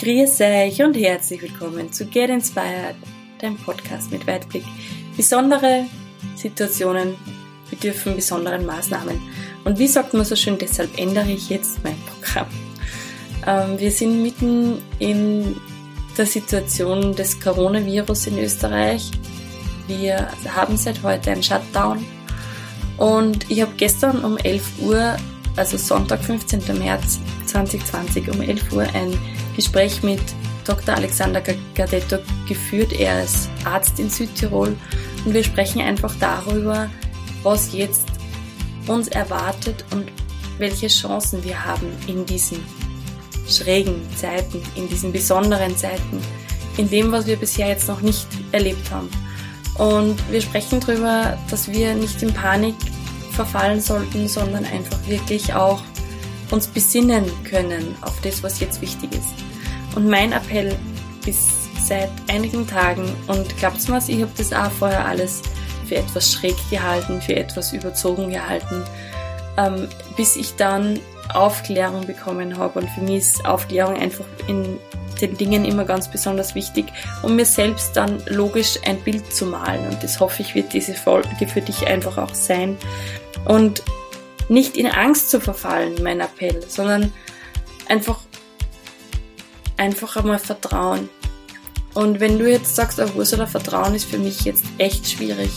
Grüß euch und herzlich willkommen zu Get Inspired, dein Podcast mit Weitblick. Besondere Situationen bedürfen besonderen Maßnahmen. Und wie sagt man so schön, deshalb ändere ich jetzt mein Programm. Ähm, wir sind mitten in der Situation des Coronavirus in Österreich. Wir haben seit heute einen Shutdown. Und ich habe gestern um 11 Uhr, also Sonntag, 15. März 2020, um 11 Uhr ein Gespräch mit Dr. Alexander Gardetto geführt. Er ist Arzt in Südtirol und wir sprechen einfach darüber, was jetzt uns erwartet und welche Chancen wir haben in diesen schrägen Zeiten, in diesen besonderen Zeiten, in dem, was wir bisher jetzt noch nicht erlebt haben. Und wir sprechen darüber, dass wir nicht in Panik verfallen sollten, sondern einfach wirklich auch uns besinnen können auf das, was jetzt wichtig ist. Und mein Appell ist seit einigen Tagen, und glaubt mir, ich habe das auch vorher alles für etwas schräg gehalten, für etwas überzogen gehalten, ähm, bis ich dann Aufklärung bekommen habe. Und für mich ist Aufklärung einfach in den Dingen immer ganz besonders wichtig, um mir selbst dann logisch ein Bild zu malen. Und das hoffe ich, wird diese Folge für dich einfach auch sein. Und nicht in Angst zu verfallen, mein Appell, sondern einfach, einfach einmal Vertrauen. Und wenn du jetzt sagst, oh, Ursula, Vertrauen ist für mich jetzt echt schwierig.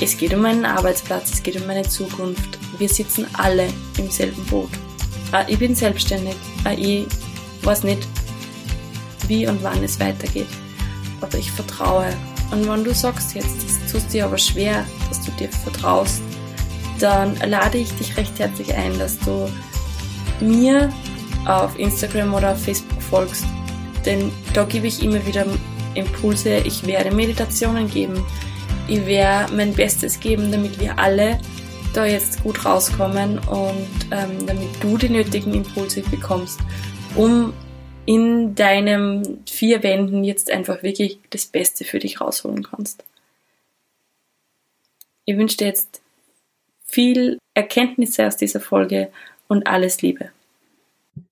Es geht um meinen Arbeitsplatz, es geht um meine Zukunft. Wir sitzen alle im selben Boot. Ah, ich bin selbstständig. Ah, ich weiß nicht, wie und wann es weitergeht. Aber ich vertraue. Und wenn du sagst jetzt, das tust dir aber schwer, dass du dir vertraust, dann lade ich dich recht herzlich ein, dass du mir auf Instagram oder auf Facebook folgst, denn da gebe ich immer wieder Impulse. Ich werde Meditationen geben. Ich werde mein Bestes geben, damit wir alle da jetzt gut rauskommen und ähm, damit du die nötigen Impulse bekommst, um in deinem vier Wänden jetzt einfach wirklich das Beste für dich rausholen kannst. Ich wünsche dir jetzt viel Erkenntnisse aus dieser Folge und alles Liebe.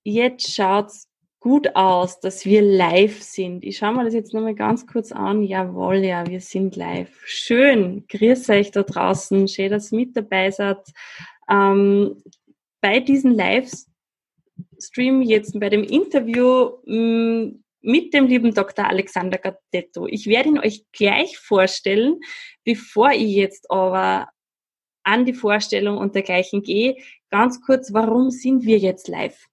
Jetzt schaut's gut aus, dass wir live sind. Ich schaue mir das jetzt nochmal ganz kurz an. Jawohl, ja, wir sind live. Schön. Grüß euch da draußen. Schön, dass ihr mit dabei seid. Ähm, bei diesem Livestream jetzt bei dem Interview mm, mit dem lieben Dr. Alexander Gattetto. Ich werde ihn euch gleich vorstellen, bevor ich jetzt aber an die Vorstellung und dergleichen gehe. Ganz kurz, warum sind wir jetzt live?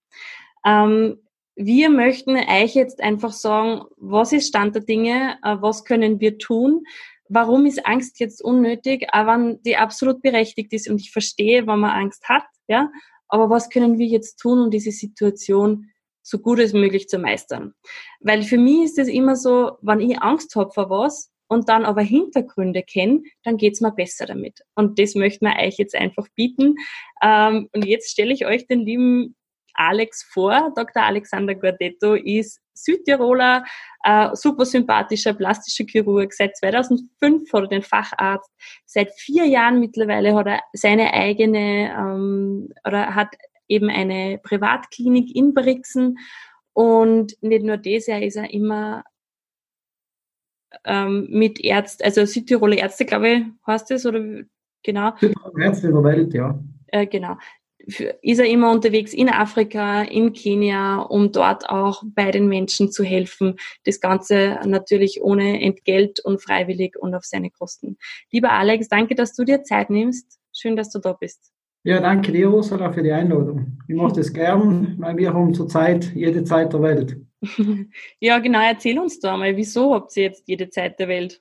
Ähm, wir möchten euch jetzt einfach sagen, was ist Stand der Dinge, äh, was können wir tun, warum ist Angst jetzt unnötig, auch wenn die absolut berechtigt ist und ich verstehe, wenn man Angst hat, ja, aber was können wir jetzt tun, um diese Situation so gut als möglich zu meistern? Weil für mich ist es immer so, wenn ich Angst habe vor was, und dann aber Hintergründe kenne, dann geht's mir besser damit. Und das möchten wir euch jetzt einfach bieten. Ähm, und jetzt stelle ich euch den lieben Alex vor. Dr. Alexander Gordetto ist Südtiroler, äh, super sympathischer plastischer Chirurg. Seit 2005 hat er den Facharzt. Seit vier Jahren mittlerweile hat er seine eigene ähm, oder hat eben eine Privatklinik in Brixen. Und nicht nur das, er ist er immer ähm, mit Ärzten, also Südtiroler Ärzte, glaube ich, heißt das, oder genau? Südtiroler Ärzte der Welt, ja. Äh, genau. Ist er immer unterwegs in Afrika, in Kenia, um dort auch bei den Menschen zu helfen. Das Ganze natürlich ohne Entgelt und freiwillig und auf seine Kosten. Lieber Alex, danke, dass du dir Zeit nimmst. Schön, dass du da bist. Ja, danke dir, Ursula, für die Einladung. Ich mache das gern, weil wir haben zurzeit jede Zeit der Welt. ja, genau, erzähl uns da mal, wieso habt ihr jetzt jede Zeit der Welt?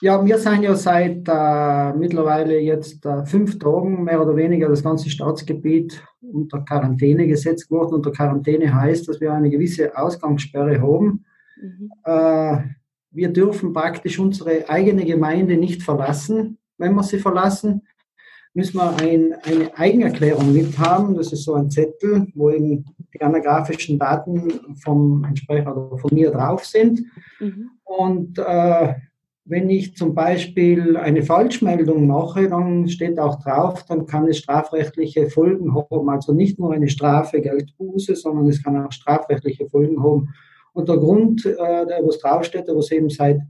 Ja, wir sind ja seit äh, mittlerweile jetzt äh, fünf Tagen mehr oder weniger das ganze Staatsgebiet unter Quarantäne gesetzt worden. Unter Quarantäne heißt, dass wir eine gewisse Ausgangssperre haben. Mhm. Äh, wir dürfen praktisch unsere eigene Gemeinde nicht verlassen. Wenn wir sie verlassen, müssen wir ein, eine Eigenerklärung mithaben. Das ist so ein Zettel, wo eben die anagrafischen Daten vom Entsprecher oder von mir drauf sind. Mhm. Und äh, wenn ich zum Beispiel eine Falschmeldung mache, dann steht auch drauf, dann kann es strafrechtliche Folgen haben. Also nicht nur eine Strafe, Geldbuße, sondern es kann auch strafrechtliche Folgen haben. Und der Grund, äh, der was draufsteht, der was eben seit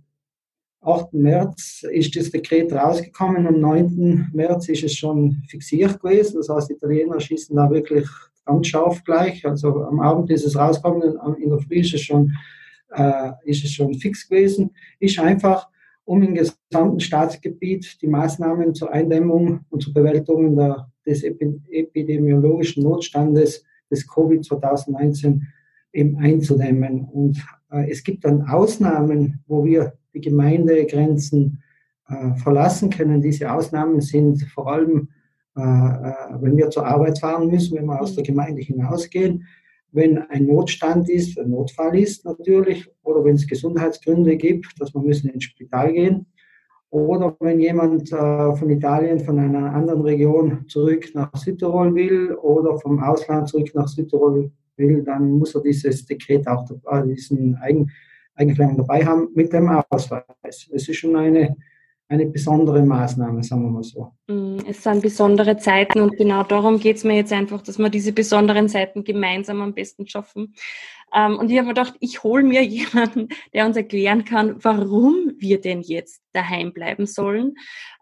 8. März ist das Dekret rausgekommen, am 9. März ist es schon fixiert gewesen. Das heißt, Italiener schießen da wirklich ganz scharf gleich. Also am Abend ist es rausgekommen, in der Früh ist es schon, äh, ist es schon fix gewesen. Ist einfach, um im gesamten Staatsgebiet die Maßnahmen zur Eindämmung und zur Bewältigung der, des epidemiologischen Notstandes des Covid 2019 eben einzudämmen. Und äh, es gibt dann Ausnahmen, wo wir die Gemeindegrenzen äh, verlassen können. Diese Ausnahmen sind vor allem, äh, äh, wenn wir zur Arbeit fahren müssen, wenn wir aus der Gemeinde hinausgehen, wenn ein Notstand ist, ein Notfall ist natürlich, oder wenn es Gesundheitsgründe gibt, dass wir müssen ins Spital gehen, oder wenn jemand äh, von Italien, von einer anderen Region zurück nach Südtirol will oder vom Ausland zurück nach Südtirol will, dann muss er dieses Dekret auch, äh, diesen Eigen, Eigenklärung dabei haben mit dem Ausweis. Es ist schon eine, eine besondere Maßnahme, sagen wir mal so. Mm, es sind besondere Zeiten und genau darum geht es mir jetzt einfach, dass wir diese besonderen Zeiten gemeinsam am besten schaffen. Ähm, und ich habe mir gedacht, ich hole mir jemanden, der uns erklären kann, warum wir denn jetzt daheim bleiben sollen.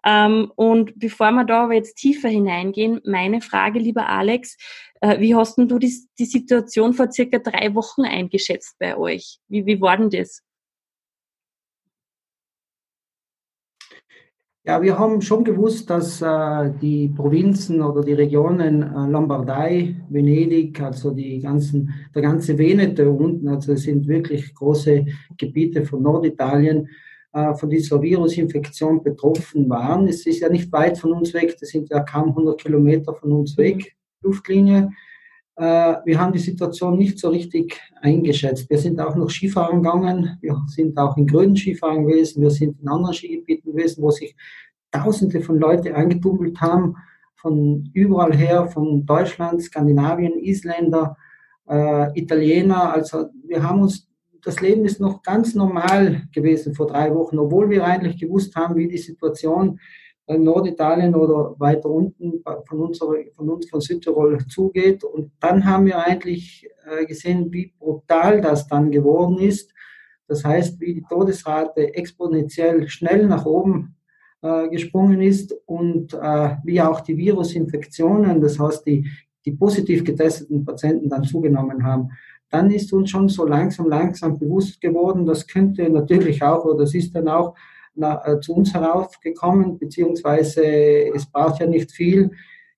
Ähm, und bevor wir da aber jetzt tiefer hineingehen, meine Frage, lieber Alex, äh, wie hast denn du die, Situation vor circa drei Wochen eingeschätzt bei euch? Wie, wie war denn das? Ja, wir haben schon gewusst, dass äh, die Provinzen oder die Regionen äh, Lombardei, Venedig, also die ganzen, der ganze Veneto unten, also es sind wirklich große Gebiete von Norditalien, äh, von dieser Virusinfektion betroffen waren. Es ist ja nicht weit von uns weg, das sind ja kaum 100 Kilometer von uns weg, Luftlinie. Äh, wir haben die Situation nicht so richtig eingeschätzt. Wir sind auch noch Skifahren gegangen. Wir sind auch in Gröden Skifahren gewesen. Wir sind in anderen Skigebieten gewesen, wo sich Tausende von Leuten eingetummelt haben, von überall her, von Deutschland, Skandinavien, Isländer, äh, Italiener. Also wir haben uns, das Leben ist noch ganz normal gewesen vor drei Wochen, obwohl wir eigentlich gewusst haben, wie die Situation in Norditalien oder weiter unten von, unserer, von uns, von Südtirol zugeht. Und dann haben wir eigentlich äh, gesehen, wie brutal das dann geworden ist. Das heißt, wie die Todesrate exponentiell schnell nach oben äh, gesprungen ist und äh, wie auch die Virusinfektionen, das heißt, die, die positiv getesteten Patienten dann zugenommen haben. Dann ist uns schon so langsam, langsam bewusst geworden, das könnte natürlich auch, oder das ist dann auch na, äh, zu uns heraufgekommen, beziehungsweise es braucht ja nicht viel.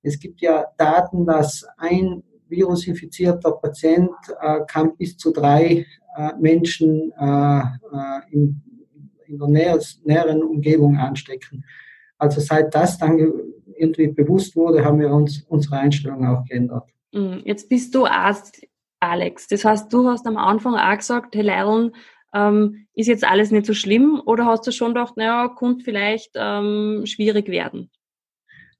Es gibt ja Daten, dass ein virusinfizierter Patient äh, kann bis zu drei äh, Menschen äh, äh in, in, der näher, näheren Umgebung anstecken. Also seit das dann irgendwie bewusst wurde, haben wir uns unsere Einstellung auch geändert. Mm, jetzt bist du Arzt, Alex. Das heißt, du hast am Anfang auch gesagt, Herr Leilon, ähm, ist jetzt alles nicht so schlimm oder hast du schon gedacht, naja, könnte vielleicht ähm, schwierig werden?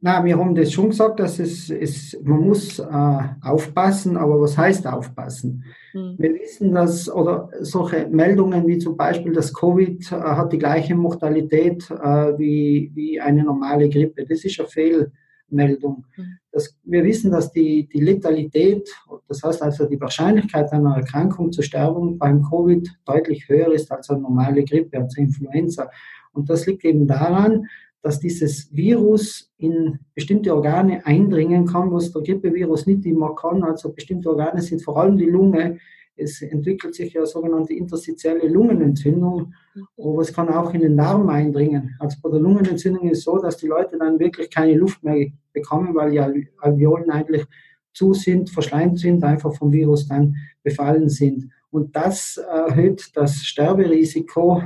Na, wir haben das schon gesagt, dass es, es man muss äh, aufpassen, aber was heißt aufpassen? Hm. Wir wissen, dass oder solche Meldungen wie zum Beispiel das Covid äh, hat die gleiche Mortalität äh, wie, wie eine normale Grippe. Das ist ein Fehl, Meldung. Mhm. Das, wir wissen, dass die, die Letalität, das heißt also die Wahrscheinlichkeit einer Erkrankung zur Sterben beim Covid deutlich höher ist als eine normale Grippe, also Influenza. Und das liegt eben daran, dass dieses Virus in bestimmte Organe eindringen kann, was der Grippevirus nicht immer kann. Also bestimmte Organe sind vor allem die Lunge, es entwickelt sich ja sogenannte interstitielle Lungenentzündung, aber es kann auch in den Darm eindringen. Also bei der Lungenentzündung ist es so, dass die Leute dann wirklich keine Luft mehr bekommen, weil die Alveolen eigentlich zu sind, verschleimt sind, einfach vom Virus dann befallen sind. Und das erhöht das Sterberisiko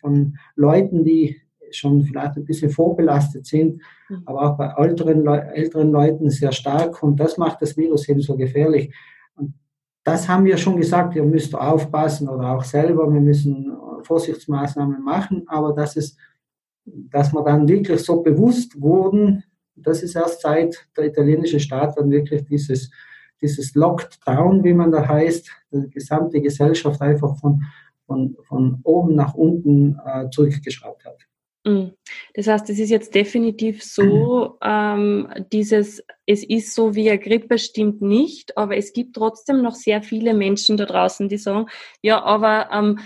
von Leuten, die schon vielleicht ein bisschen vorbelastet sind, mhm. aber auch bei älteren, älteren Leuten sehr stark. Und das macht das Virus eben so gefährlich. Das haben wir schon gesagt, ihr müsst aufpassen oder auch selber, wir müssen Vorsichtsmaßnahmen machen, aber dass es, dass wir dann wirklich so bewusst wurden, das ist erst seit der italienische Staat dann wirklich dieses, dieses Lockdown, wie man da heißt, die gesamte Gesellschaft einfach von, von, von oben nach unten äh, zurückgeschraubt hat. Mm. Das heißt, es ist jetzt definitiv so, ähm, dieses, es ist so wie eine Grippe stimmt nicht, aber es gibt trotzdem noch sehr viele Menschen da draußen, die sagen, ja, aber ähm,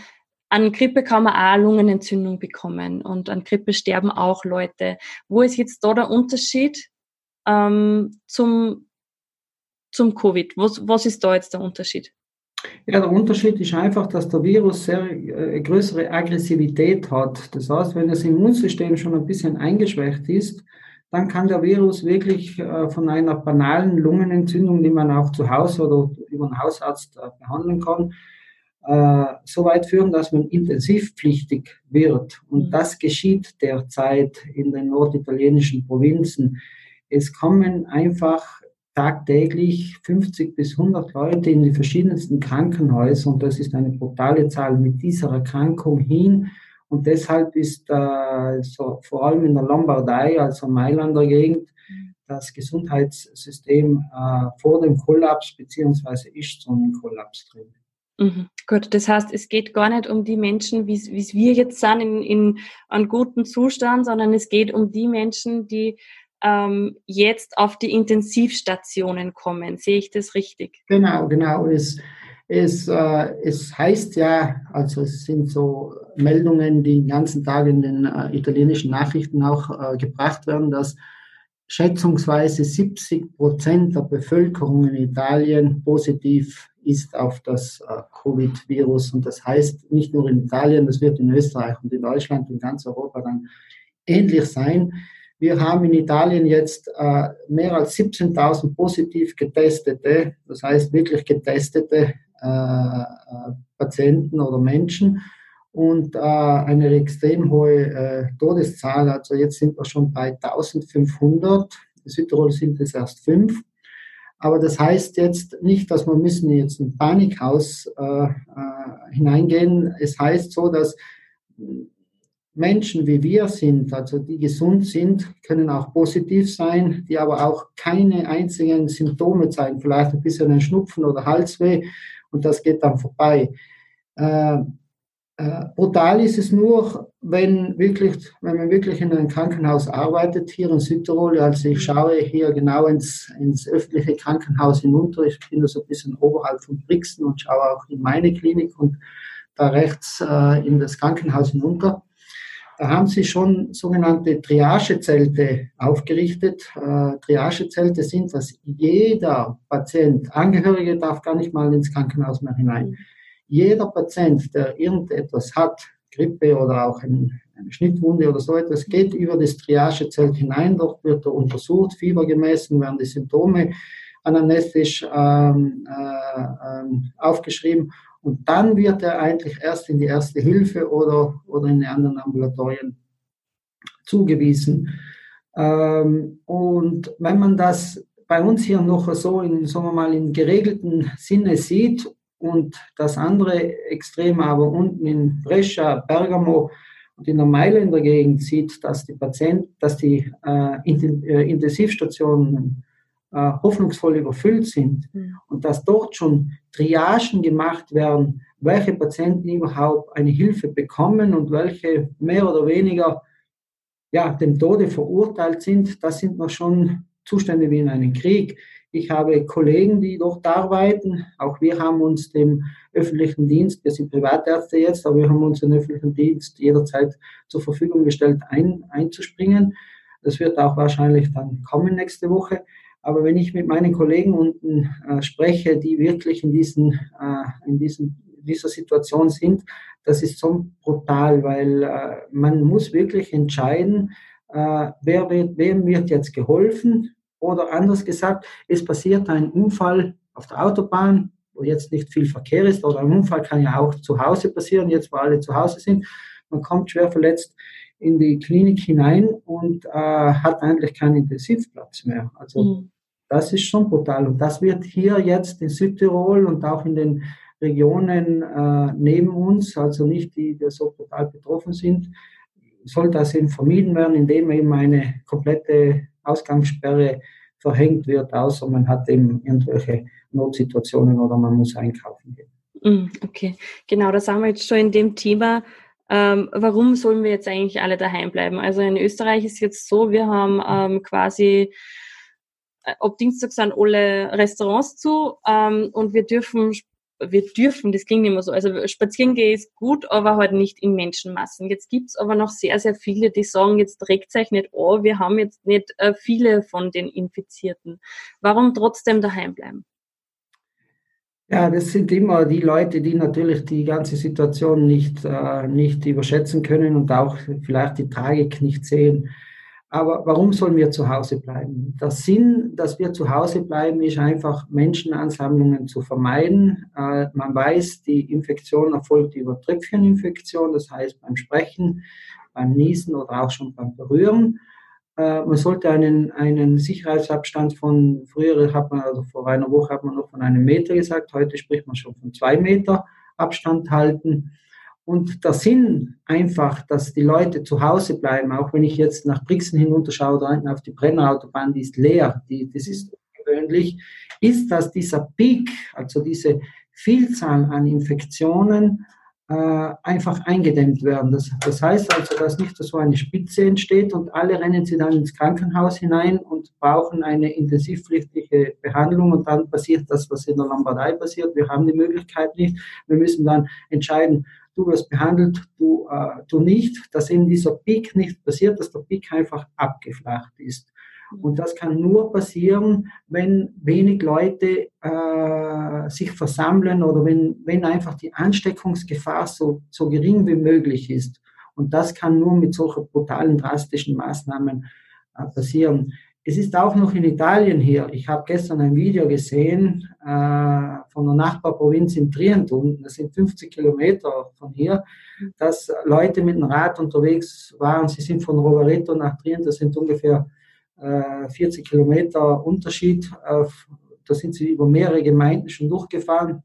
an Grippe kann man auch Lungenentzündung bekommen und an Grippe sterben auch Leute. Wo ist jetzt da der Unterschied ähm, zum, zum Covid? Was, was ist da jetzt der Unterschied? Ja, der Unterschied ist einfach, dass der Virus sehr äh, größere Aggressivität hat. Das heißt, wenn das Immunsystem schon ein bisschen eingeschwächt ist, dann kann der Virus wirklich äh, von einer banalen Lungenentzündung, die man auch zu Hause oder über einen Hausarzt äh, behandeln kann, äh, so weit führen, dass man intensivpflichtig wird. Und mhm. das geschieht derzeit in den norditalienischen Provinzen. Es kommen einfach tagtäglich 50 bis 100 Leute in die verschiedensten Krankenhäuser und das ist eine brutale Zahl mit dieser Erkrankung hin. Und deshalb ist äh, so, vor allem in der Lombardei, also Mailander Gegend, das Gesundheitssystem äh, vor dem Kollaps beziehungsweise ist schon im Kollaps drin. Mhm. Gut, das heißt, es geht gar nicht um die Menschen, wie es wir jetzt sind, in, in einem guten Zustand, sondern es geht um die Menschen, die ähm, jetzt auf die Intensivstationen kommen. Sehe ich das richtig? Genau, genau. Es, es, äh, es heißt ja, also es sind so Meldungen, die den ganzen Tag in den äh, italienischen Nachrichten auch äh, gebracht werden, dass schätzungsweise 70 Prozent der Bevölkerung in Italien positiv ist auf das äh, Covid-Virus. Und das heißt, nicht nur in Italien, das wird in Österreich und in Deutschland und ganz Europa dann ähnlich sein. Wir haben in Italien jetzt äh, mehr als 17.000 positiv getestete, das heißt wirklich getestete äh, äh, Patienten oder Menschen und äh, eine extrem hohe äh, Todeszahl. Also jetzt sind wir schon bei 1500. In Südtirol sind es erst fünf. Aber das heißt jetzt nicht, dass wir müssen jetzt in Panikhaus äh, hineingehen. Es heißt so, dass Menschen wie wir sind, also die gesund sind, können auch positiv sein, die aber auch keine einzigen Symptome zeigen, vielleicht ein bisschen ein Schnupfen oder Halsweh und das geht dann vorbei. Äh, äh, brutal ist es nur, wenn, wirklich, wenn man wirklich in einem Krankenhaus arbeitet, hier in Südtirol. Also ich schaue hier genau ins, ins öffentliche Krankenhaus hinunter. Ich bin so ein bisschen oberhalb von Brixen und schaue auch in meine Klinik und da rechts äh, in das Krankenhaus hinunter. Da haben sie schon sogenannte Triagezelte aufgerichtet. Äh, Triagezelte sind, dass jeder Patient, Angehörige darf gar nicht mal ins Krankenhaus mehr hinein. Jeder Patient, der irgendetwas hat, Grippe oder auch ein, eine Schnittwunde oder so etwas, geht über das Triagezelt hinein. Dort wird er untersucht, Fieber gemessen, werden die Symptome anamnestisch ähm, äh, äh, aufgeschrieben und dann wird er eigentlich erst in die erste Hilfe oder, oder in die anderen Ambulatorien zugewiesen. Ähm, und wenn man das bei uns hier noch so in, sagen wir mal, in geregelten Sinne sieht und das andere Extrem aber unten in Brescia, Bergamo und in der Mailänder Gegend sieht, dass die Patienten, dass die äh, äh Intensivstationen äh, hoffnungsvoll überfüllt sind mhm. und dass dort schon Triagen gemacht werden, welche Patienten überhaupt eine Hilfe bekommen und welche mehr oder weniger ja, dem Tode verurteilt sind, das sind noch schon Zustände wie in einem Krieg. Ich habe Kollegen, die dort arbeiten. Auch wir haben uns dem öffentlichen Dienst, wir sind Privatärzte jetzt, aber wir haben uns den öffentlichen Dienst jederzeit zur Verfügung gestellt, ein, einzuspringen. Das wird auch wahrscheinlich dann kommen nächste Woche. Aber wenn ich mit meinen Kollegen unten äh, spreche, die wirklich in, diesen, äh, in diesen, dieser Situation sind, das ist so brutal, weil äh, man muss wirklich entscheiden, äh, wer wird, wem wird jetzt geholfen oder anders gesagt, es passiert ein Unfall auf der Autobahn, wo jetzt nicht viel Verkehr ist oder ein Unfall kann ja auch zu Hause passieren, jetzt wo alle zu Hause sind. Man kommt schwer verletzt in die Klinik hinein und äh, hat eigentlich keinen Intensivplatz mehr. Also mhm. Das ist schon brutal. Und das wird hier jetzt in Südtirol und auch in den Regionen äh, neben uns, also nicht die, die so brutal betroffen sind, soll das eben vermieden werden, indem eben eine komplette Ausgangssperre verhängt wird, außer man hat eben irgendwelche Notsituationen oder man muss einkaufen gehen. Mm, okay, genau, da sind wir jetzt schon in dem Thema. Ähm, warum sollen wir jetzt eigentlich alle daheim bleiben? Also in Österreich ist jetzt so, wir haben ähm, quasi ab Dienstag sind alle Restaurants zu ähm, und wir dürfen wir dürfen, das klingt immer so, also spazieren gehen ist gut, aber halt nicht in Menschenmassen. Jetzt gibt's aber noch sehr, sehr viele, die sagen, jetzt trägt euch nicht an, wir haben jetzt nicht äh, viele von den Infizierten. Warum trotzdem daheim bleiben? Ja, das sind immer die Leute, die natürlich die ganze Situation nicht, äh, nicht überschätzen können und auch vielleicht die Tragik nicht sehen. Aber warum sollen wir zu Hause bleiben? Der Sinn, dass wir zu Hause bleiben, ist einfach, Menschenansammlungen zu vermeiden. Äh, man weiß, die Infektion erfolgt über Tröpfcheninfektion, das heißt beim Sprechen, beim Niesen oder auch schon beim Berühren. Äh, man sollte einen, einen Sicherheitsabstand von, früher hat man, also vor einer Woche hat man noch von einem Meter gesagt, heute spricht man schon von zwei Meter Abstand halten. Und der Sinn einfach, dass die Leute zu Hause bleiben, auch wenn ich jetzt nach Brixen hinunterschaue, da hinten auf die Brennerautobahn, die ist leer, die, das ist ungewöhnlich, ist, dass dieser Peak, also diese Vielzahl an Infektionen, äh, einfach eingedämmt werden. Das, das heißt also, dass nicht so eine Spitze entsteht und alle rennen sie dann ins Krankenhaus hinein und brauchen eine intensivpflichtige Behandlung und dann passiert das, was in der Lombardei passiert. Wir haben die Möglichkeit nicht. Wir müssen dann entscheiden, du wirst behandelt, du, äh, du nicht, dass eben dieser Peak nicht passiert, dass der Peak einfach abgeflacht ist. Und das kann nur passieren, wenn wenig Leute äh, sich versammeln oder wenn, wenn einfach die Ansteckungsgefahr so, so gering wie möglich ist. Und das kann nur mit solchen brutalen, drastischen Maßnahmen äh, passieren. Es ist auch noch in Italien hier. Ich habe gestern ein Video gesehen äh, von der Nachbarprovinz in Trientum, das sind 50 Kilometer von hier, dass Leute mit dem Rad unterwegs waren. Sie sind von Rovereto nach Trient, das sind ungefähr äh, 40 Kilometer Unterschied. Äh, da sind sie über mehrere Gemeinden schon durchgefahren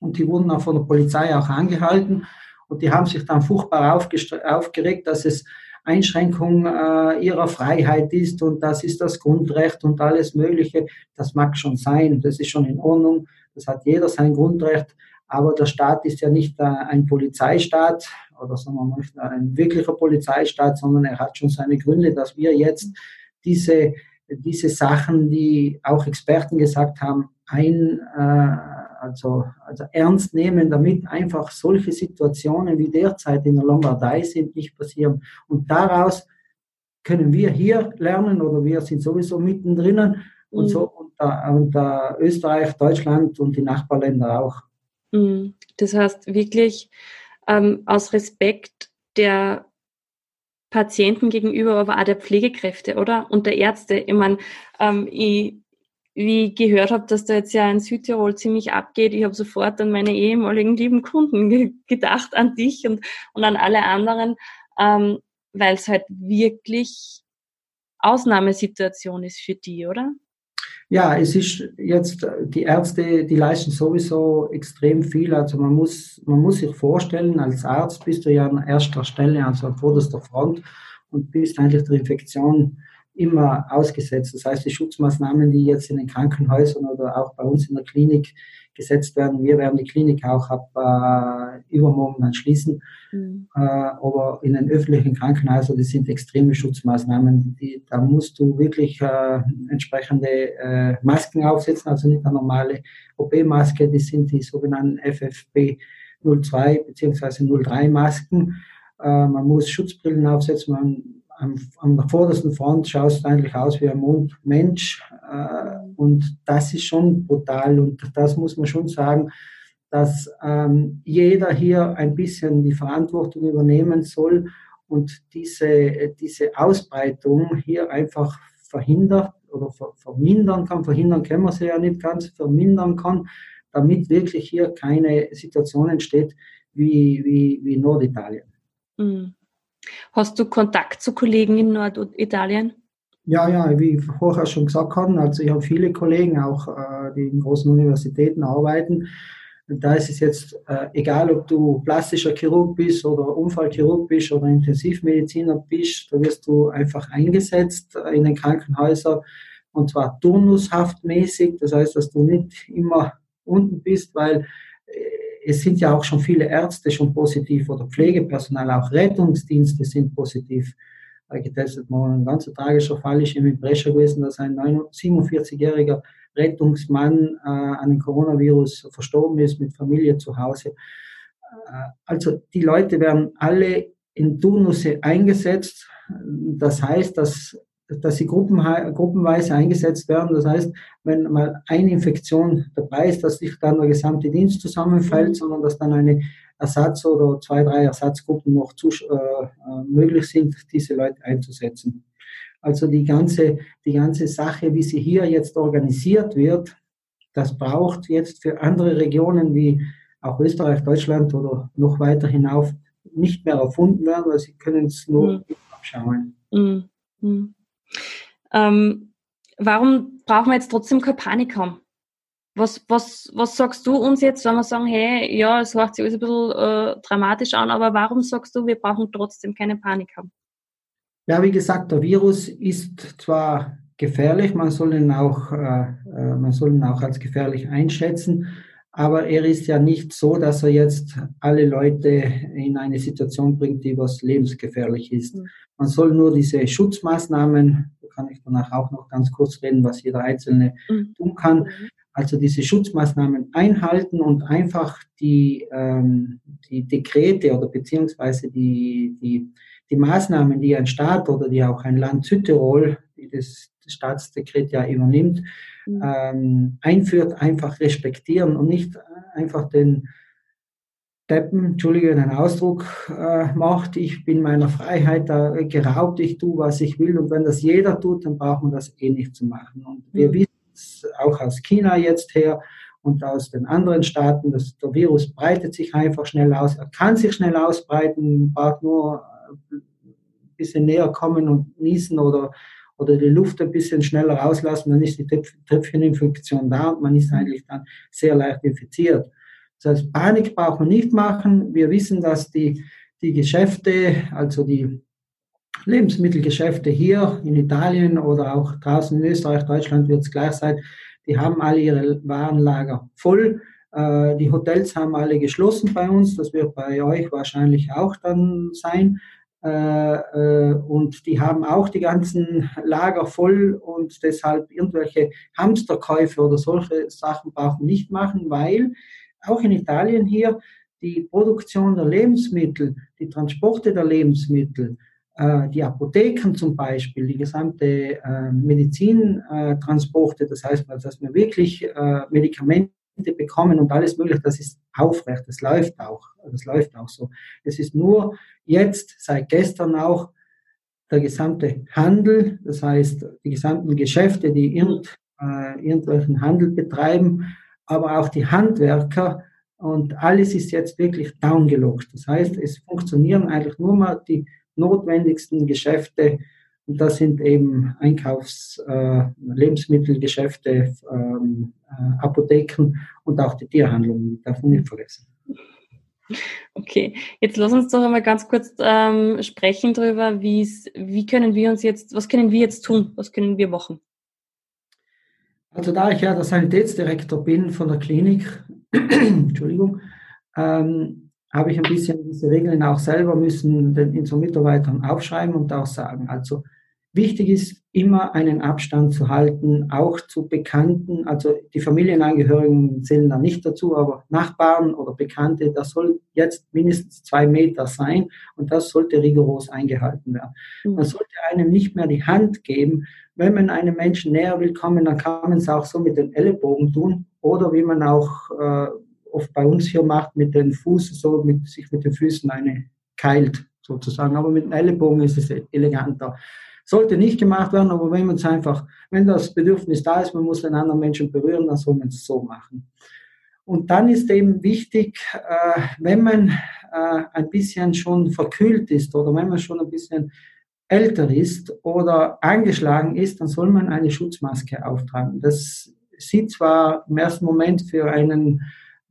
und die wurden auch von der Polizei auch angehalten und die haben sich dann furchtbar aufgeregt, dass es Einschränkung äh, ihrer Freiheit ist und das ist das Grundrecht und alles Mögliche. Das mag schon sein, das ist schon in Ordnung, das hat jeder sein Grundrecht, aber der Staat ist ja nicht äh, ein Polizeistaat oder sagen wir mal ein wirklicher Polizeistaat, sondern er hat schon seine Gründe, dass wir jetzt diese, diese Sachen, die auch Experten gesagt haben, ein, äh, also, also ernst nehmen, damit einfach solche Situationen wie derzeit in der Lombardei sind, nicht passieren. Und daraus können wir hier lernen oder wir sind sowieso mittendrin und mhm. so und, und uh, Österreich, Deutschland und die Nachbarländer auch. Mhm. Das heißt wirklich ähm, aus Respekt der Patienten gegenüber, aber auch der Pflegekräfte, oder? Und der Ärzte. Ich meine, ähm, ich, wie ich gehört habe, dass da jetzt ja in Südtirol ziemlich abgeht, ich habe sofort an meine ehemaligen lieben Kunden ge gedacht, an dich und, und an alle anderen, ähm, weil es halt wirklich Ausnahmesituation ist für die, oder? Ja, es ist jetzt, die Ärzte, die leisten sowieso extrem viel. Also man muss, man muss sich vorstellen, als Arzt bist du ja an erster Stelle, also an vorderster Front und bist eigentlich der Infektion immer ausgesetzt. Das heißt, die Schutzmaßnahmen, die jetzt in den Krankenhäusern oder auch bei uns in der Klinik gesetzt werden, wir werden die Klinik auch ab äh, übermorgen dann schließen, mhm. äh, aber in den öffentlichen Krankenhäusern, das sind extreme Schutzmaßnahmen, die, da musst du wirklich äh, entsprechende äh, Masken aufsetzen, also nicht eine normale OP-Maske, das sind die sogenannten FFP02 bzw. 03 Masken. Äh, man muss Schutzbrillen aufsetzen, man am, der vordersten Front schaust du eigentlich aus wie ein Mensch. Äh, und das ist schon brutal. Und das muss man schon sagen, dass ähm, jeder hier ein bisschen die Verantwortung übernehmen soll und diese, diese Ausbreitung hier einfach verhindert oder ver vermindern kann. Verhindern können wir sie ja nicht ganz, vermindern kann, damit wirklich hier keine Situation entsteht wie, wie, wie Norditalien. Mhm. Hast du Kontakt zu Kollegen in Norditalien? Ja, ja, wie ich vorher schon gesagt habe, also ich habe viele Kollegen, auch äh, die in großen Universitäten arbeiten. Da ist es jetzt äh, egal, ob du plastischer Chirurg bist oder Unfallchirurg bist oder Intensivmediziner bist, da wirst du einfach eingesetzt äh, in den Krankenhäusern und zwar turnushaftmäßig. Das heißt, dass du nicht immer unten bist, weil es sind ja auch schon viele Ärzte schon positiv oder Pflegepersonal, auch Rettungsdienste sind positiv getestet worden. Ein ganz tragischer Fall ist in Brescia gewesen, dass ein 47-jähriger Rettungsmann äh, an dem Coronavirus verstorben ist mit Familie zu Hause. Äh, also die Leute werden alle in Turnusse eingesetzt. Das heißt, dass, dass sie gruppen, gruppenweise eingesetzt werden. Das heißt, wenn mal eine Infektion dabei ist, dass nicht dann der gesamte Dienst zusammenfällt, sondern dass dann eine Ersatz oder zwei, drei Ersatzgruppen noch zu, äh, äh, möglich sind, diese Leute einzusetzen. Also die ganze, die ganze Sache, wie sie hier jetzt organisiert wird, das braucht jetzt für andere Regionen wie auch Österreich, Deutschland oder noch weiter hinauf nicht mehr erfunden werden, weil sie können es nur mhm. abschauen. Mhm. Mhm. Ähm, warum brauchen wir jetzt trotzdem keine Panik haben? Was, was, was sagst du uns jetzt, wenn wir sagen, hey, ja, es hört sich alles ein bisschen äh, dramatisch an, aber warum sagst du, wir brauchen trotzdem keine Panik haben? Ja, wie gesagt, der Virus ist zwar gefährlich, man soll ihn auch, äh, äh man soll ihn auch als gefährlich einschätzen, aber er ist ja nicht so, dass er jetzt alle Leute in eine Situation bringt, die was lebensgefährlich ist. Mhm. Man soll nur diese Schutzmaßnahmen, kann ich danach auch noch ganz kurz reden, was jeder Einzelne mhm. tun kann, mhm. also diese Schutzmaßnahmen einhalten und einfach die, ähm, die Dekrete oder beziehungsweise die, die, die Maßnahmen, die ein Staat oder die auch ein Land Südtirol, die das, das Staatsdekret ja übernimmt, mhm. ähm, einführt, einfach respektieren und nicht einfach den Deppen, Entschuldige den Ausdruck, äh, macht, ich bin meiner Freiheit da geraubt, ich tue, was ich will. Und wenn das jeder tut, dann braucht man das eh nicht zu machen. Und wir mhm. wissen es auch aus China jetzt her und aus den anderen Staaten, dass der Virus breitet sich einfach schnell aus. Er kann sich schnell ausbreiten, braucht nur ein bisschen näher kommen und niesen oder oder die Luft ein bisschen schneller rauslassen, dann ist die Tröpfcheninfektion da und man ist eigentlich dann sehr leicht infiziert. Das heißt, Panik braucht man nicht machen. Wir wissen, dass die, die Geschäfte, also die Lebensmittelgeschäfte hier in Italien oder auch draußen in Österreich, Deutschland wird es gleich sein, die haben alle ihre Warenlager voll. Äh, die Hotels haben alle geschlossen bei uns. Das wird bei euch wahrscheinlich auch dann sein. Äh, äh, und die haben auch die ganzen Lager voll und deshalb irgendwelche Hamsterkäufe oder solche Sachen brauchen nicht machen, weil auch in Italien hier die Produktion der Lebensmittel, die Transporte der Lebensmittel, äh, die Apotheken zum Beispiel, die gesamte Medizintransporte, das heißt, dass wir wirklich Medikamente bekommen und alles mögliche, das ist aufrecht, das läuft auch, das läuft auch so. Es ist nur jetzt, seit gestern auch, der gesamte Handel, das heißt die gesamten Geschäfte, die irgend, äh, irgendwelchen Handel betreiben, aber auch die Handwerker und alles ist jetzt wirklich downgelockt. Das heißt, es funktionieren eigentlich nur mal die notwendigsten Geschäfte und das sind eben Einkaufs-, äh, Lebensmittelgeschäfte, ähm, äh, Apotheken und auch die Tierhandlungen, darf man nicht vergessen. Okay, jetzt lass uns doch einmal ganz kurz ähm, sprechen darüber, wie können wir uns jetzt, was können wir jetzt tun, was können wir machen? Also da ich ja der Sanitätsdirektor bin von der Klinik, Entschuldigung, ähm, habe ich ein bisschen diese Regeln auch selber müssen den unseren Mitarbeitern aufschreiben und auch sagen. Also wichtig ist immer einen Abstand zu halten, auch zu Bekannten, also die Familienangehörigen zählen da nicht dazu, aber Nachbarn oder Bekannte, das soll jetzt mindestens zwei Meter sein und das sollte rigoros eingehalten werden. Mhm. Man sollte einem nicht mehr die Hand geben. Wenn man einem Menschen näher will kommen, dann kann man es auch so mit den Ellenbogen tun oder wie man auch äh, oft bei uns hier macht, mit den Fuß, so mit, sich mit den Füßen eine keilt sozusagen. Aber mit dem Ellenbogen ist es eleganter. Sollte nicht gemacht werden, aber wenn man es einfach, wenn das Bedürfnis da ist, man muss den anderen Menschen berühren, dann soll man es so machen. Und dann ist eben wichtig, äh, wenn man äh, ein bisschen schon verkühlt ist oder wenn man schon ein bisschen älter ist oder angeschlagen ist, dann soll man eine Schutzmaske auftragen. Das sieht zwar im ersten Moment für einen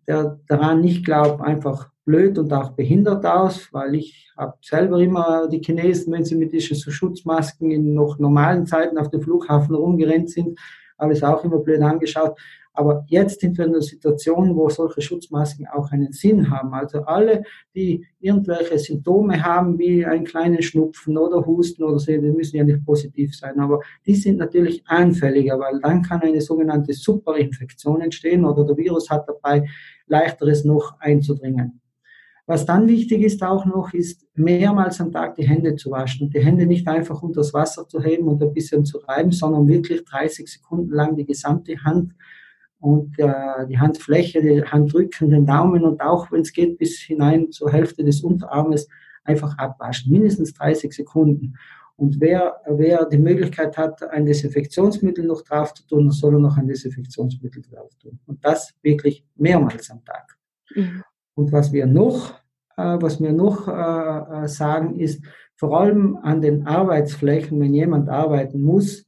der daran nicht glaubt, einfach blöd und auch behindert aus, weil ich habe selber immer die Chinesen, wenn sie mit diesen Schutzmasken in noch normalen Zeiten auf dem Flughafen rumgerannt sind, habe es auch immer blöd angeschaut. Aber jetzt sind wir in einer Situation, wo solche Schutzmasken auch einen Sinn haben. Also alle, die irgendwelche Symptome haben, wie einen kleinen Schnupfen oder Husten oder so, die müssen ja nicht positiv sein, aber die sind natürlich anfälliger, weil dann kann eine sogenannte Superinfektion entstehen oder der Virus hat dabei leichteres noch einzudringen. Was dann wichtig ist auch noch, ist mehrmals am Tag die Hände zu waschen und die Hände nicht einfach unter das Wasser zu heben und ein bisschen zu reiben, sondern wirklich 30 Sekunden lang die gesamte Hand und äh, die Handfläche, die Handrücken, den Daumen und auch, wenn es geht, bis hinein zur Hälfte des Unterarmes einfach abwaschen. Mindestens 30 Sekunden. Und wer, wer die Möglichkeit hat, ein Desinfektionsmittel noch drauf zu tun, soll er noch ein Desinfektionsmittel drauf tun. Und das wirklich mehrmals am Tag. Mhm. Und was wir noch, äh, was wir noch äh, äh, sagen, ist, vor allem an den Arbeitsflächen, wenn jemand arbeiten muss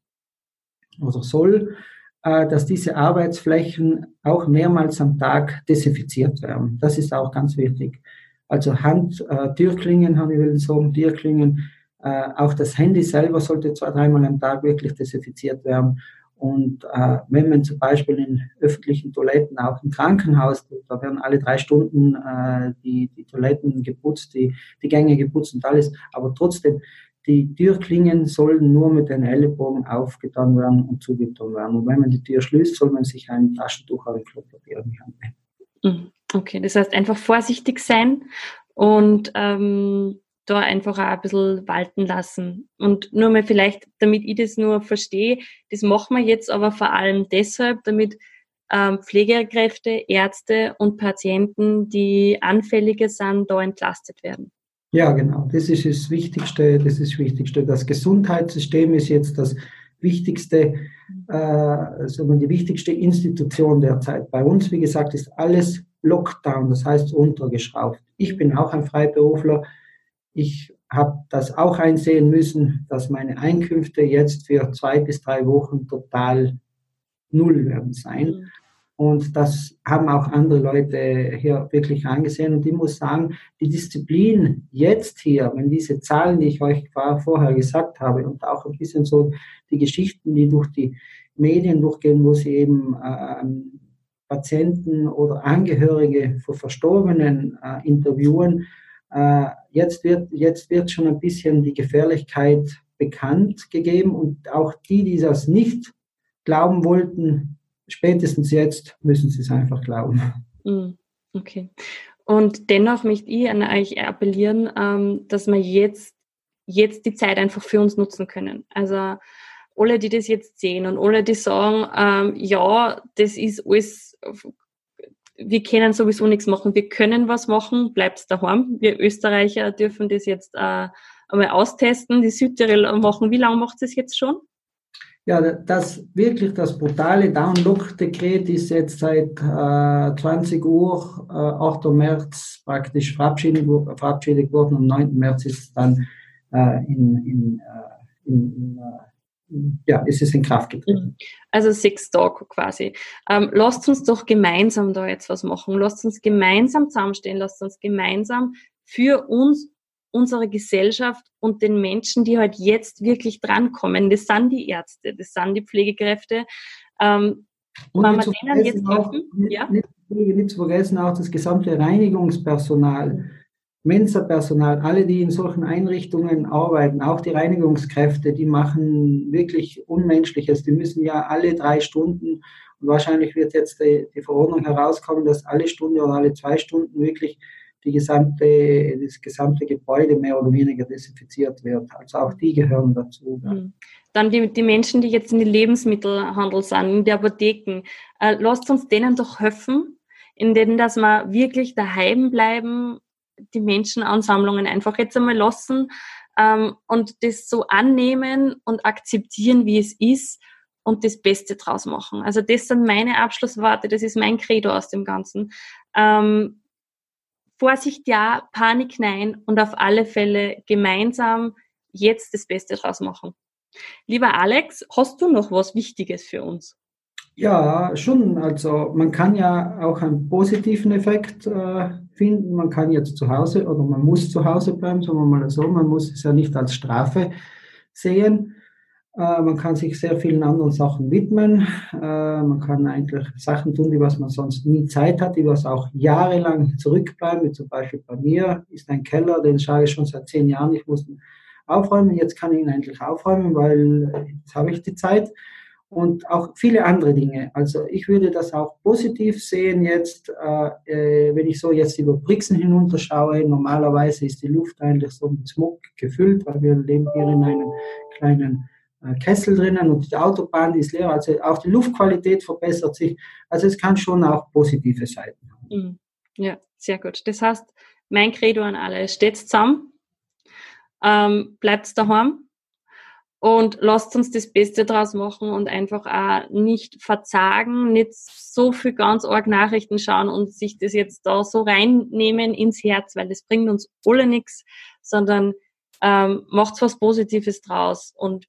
oder soll, äh, dass diese Arbeitsflächen auch mehrmals am Tag desinfiziert werden. Das ist auch ganz wichtig. Also Hand, äh, Türklingen, habe ich will Türklingen, äh, auch das Handy selber sollte zwei, dreimal am Tag wirklich desinfiziert werden. Und äh, wenn man zum Beispiel in öffentlichen Toiletten, auch im Krankenhaus, da werden alle drei Stunden äh, die, die Toiletten geputzt, die, die Gänge geputzt und alles, aber trotzdem die Türklingen sollen nur mit den Ellenbogen aufgetan werden und zugetan werden. Und wenn man die Tür schließt, soll man sich ein Taschentuch oder ein Klopapier in die Hand nehmen. Mhm. Okay, das heißt einfach vorsichtig sein und ähm, da einfach auch ein bisschen walten lassen. Und nur mal vielleicht, damit ich das nur verstehe, das machen wir jetzt aber vor allem deshalb, damit ähm, Pflegekräfte, Ärzte und Patienten, die anfälliger sind, da entlastet werden. Ja, genau. Das ist das Wichtigste. Das ist das Wichtigste. Das Gesundheitssystem ist jetzt das wichtigste, äh, also die wichtigste Institution derzeit. Bei uns, wie gesagt, ist alles Lockdown, das heißt untergeschraubt. Ich bin auch ein Freiberufler. Ich habe das auch einsehen müssen, dass meine Einkünfte jetzt für zwei bis drei Wochen total null werden sein. Mhm. Und das haben auch andere Leute hier wirklich angesehen. Und ich muss sagen, die Disziplin jetzt hier, wenn diese Zahlen, die ich euch vorher gesagt habe, und auch ein bisschen so die Geschichten, die durch die Medien durchgehen, wo sie eben äh, Patienten oder Angehörige von Verstorbenen äh, interviewen, äh, jetzt, wird, jetzt wird schon ein bisschen die Gefährlichkeit bekannt gegeben. Und auch die, die das nicht glauben wollten, spätestens jetzt müssen sie es einfach glauben. Mm, okay. Und dennoch möchte ich an euch appellieren, ähm, dass wir jetzt, jetzt die Zeit einfach für uns nutzen können. Also alle, die das jetzt sehen und alle, die sagen, ähm, ja, das ist alles, wir können sowieso nichts machen, wir können was machen, bleibt daheim. Wir Österreicher dürfen das jetzt äh, einmal austesten. Die Südtirol machen, wie lange macht es jetzt schon? Ja, das wirklich das brutale Download-Dekret ist jetzt seit äh, 20 Uhr, äh, 8. März praktisch verabschiedet, verabschiedet worden. Am 9. März ist dann äh, in, in, äh, in, in ja, ist es in Kraft getreten. Mhm. Also sechs Tage quasi. Ähm, lasst uns doch gemeinsam da jetzt was machen. Lasst uns gemeinsam zusammenstehen. Lasst uns gemeinsam für uns unserer Gesellschaft und den Menschen, die halt jetzt wirklich drankommen. Das sind die Ärzte, das sind die Pflegekräfte. Ähm, und wenn wir denen jetzt helfen, ja? Nicht, nicht zu vergessen auch das gesamte Reinigungspersonal, Mensa-Personal, alle, die in solchen Einrichtungen arbeiten, auch die Reinigungskräfte, die machen wirklich Unmenschliches. Die müssen ja alle drei Stunden, und wahrscheinlich wird jetzt die, die Verordnung herauskommen, dass alle Stunde oder alle zwei Stunden wirklich die gesamte, das gesamte Gebäude mehr oder weniger desinfiziert wird. Also auch die gehören dazu. Mhm. Dann die, die Menschen, die jetzt in den Lebensmittelhandel sind, in den Apotheken. Äh, lasst uns denen doch helfen, in denen, dass wir wirklich daheim bleiben, die Menschenansammlungen einfach jetzt einmal lassen ähm, und das so annehmen und akzeptieren, wie es ist und das Beste draus machen. Also das sind meine Abschlussworte, das ist mein Credo aus dem Ganzen. Ähm, Vorsicht ja, Panik nein und auf alle Fälle gemeinsam jetzt das Beste draus machen. Lieber Alex, hast du noch was Wichtiges für uns? Ja, schon. Also man kann ja auch einen positiven Effekt äh, finden. Man kann jetzt zu Hause oder man muss zu Hause bleiben, sagen wir mal so. Man muss es ja nicht als Strafe sehen. Äh, man kann sich sehr vielen anderen Sachen widmen. Äh, man kann eigentlich Sachen tun, die was man sonst nie Zeit hat, die was auch jahrelang zurückbleiben. Wie zum Beispiel bei mir ist ein Keller, den schaue ich schon seit zehn Jahren. Ich muss ihn aufräumen. Jetzt kann ich ihn endlich aufräumen, weil jetzt habe ich die Zeit und auch viele andere Dinge. Also ich würde das auch positiv sehen jetzt, äh, äh, wenn ich so jetzt über Brixen hinunterschaue. Normalerweise ist die Luft eigentlich so mit Smog gefüllt, weil wir leben hier in einem kleinen äh, Kessel drinnen und die Autobahn ist leer. Also auch die Luftqualität verbessert sich. Also es kann schon auch positive Seiten haben. Mhm. Ja, sehr gut. Das heißt, mein Credo an alle, steht zusammen, ähm, bleibt daheim, und lasst uns das Beste draus machen und einfach auch nicht verzagen, nicht so viel ganz arg Nachrichten schauen und sich das jetzt da so reinnehmen ins Herz, weil das bringt uns alle nichts, sondern ähm, macht was Positives draus. Und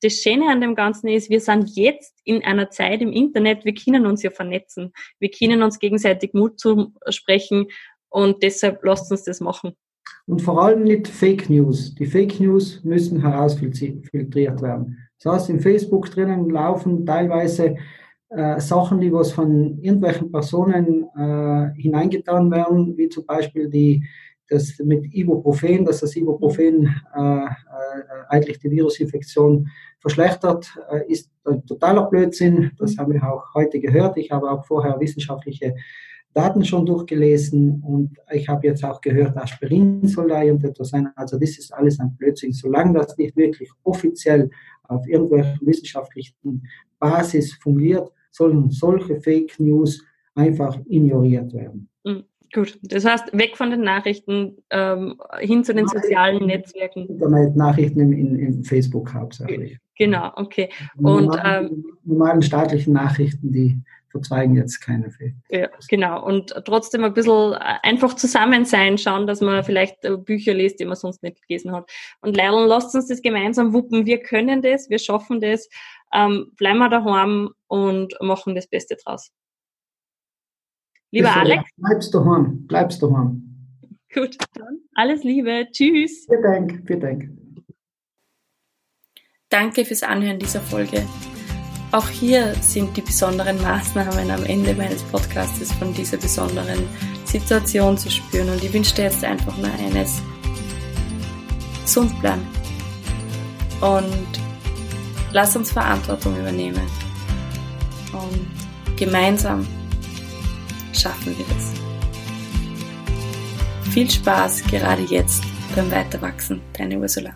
das Schöne an dem Ganzen ist, wir sind jetzt in einer Zeit im Internet, wir können uns ja vernetzen, wir können uns gegenseitig Mut zusprechen und deshalb lasst uns das machen. Und vor allem nicht Fake News. Die Fake News müssen herausfiltriert werden. Das heißt, in Facebook drinnen laufen teilweise äh, Sachen, die was von irgendwelchen Personen äh, hineingetan werden, wie zum Beispiel die, das mit Ibuprofen, dass das Ibuprofen äh, äh, eigentlich die Virusinfektion verschlechtert, äh, ist totaler Blödsinn. Das haben wir auch heute gehört. Ich habe auch vorher wissenschaftliche Daten schon durchgelesen und ich habe jetzt auch gehört, Aspirin soll da irgendetwas sein. Also das ist alles ein Blödsinn. Solange das nicht wirklich offiziell auf irgendwelchen wissenschaftlichen Basis fungiert, sollen solche Fake News einfach ignoriert werden. Mhm. Gut, das heißt, weg von den Nachrichten ähm, hin zu den sozialen Netzwerken. Internet, Nachrichten in, in, in Facebook hauptsächlich. Genau, okay. Und normalen, ähm, normalen staatlichen Nachrichten, die verzweigen jetzt keine Fehler. Ja, genau. Und trotzdem ein bisschen einfach zusammen sein, schauen, dass man vielleicht äh, Bücher liest, die man sonst nicht gelesen hat. Und Leilon, lasst uns das gemeinsam wuppen. Wir können das, wir schaffen das. Ähm, bleiben wir daheim und machen das Beste draus. Lieber Alex. Bleibst daheim, bleibst daheim. Gut, dann alles Liebe. Tschüss. Vielen Dank, vielen Dank. Danke fürs Anhören dieser Folge. Auch hier sind die besonderen Maßnahmen am Ende meines Podcasts von dieser besonderen Situation zu spüren. Und ich wünsche dir jetzt einfach nur eines. Gesund bleiben. Und lass uns Verantwortung übernehmen. Und gemeinsam schaffen wir das. Viel Spaß gerade jetzt beim Weiterwachsen, deine Ursula.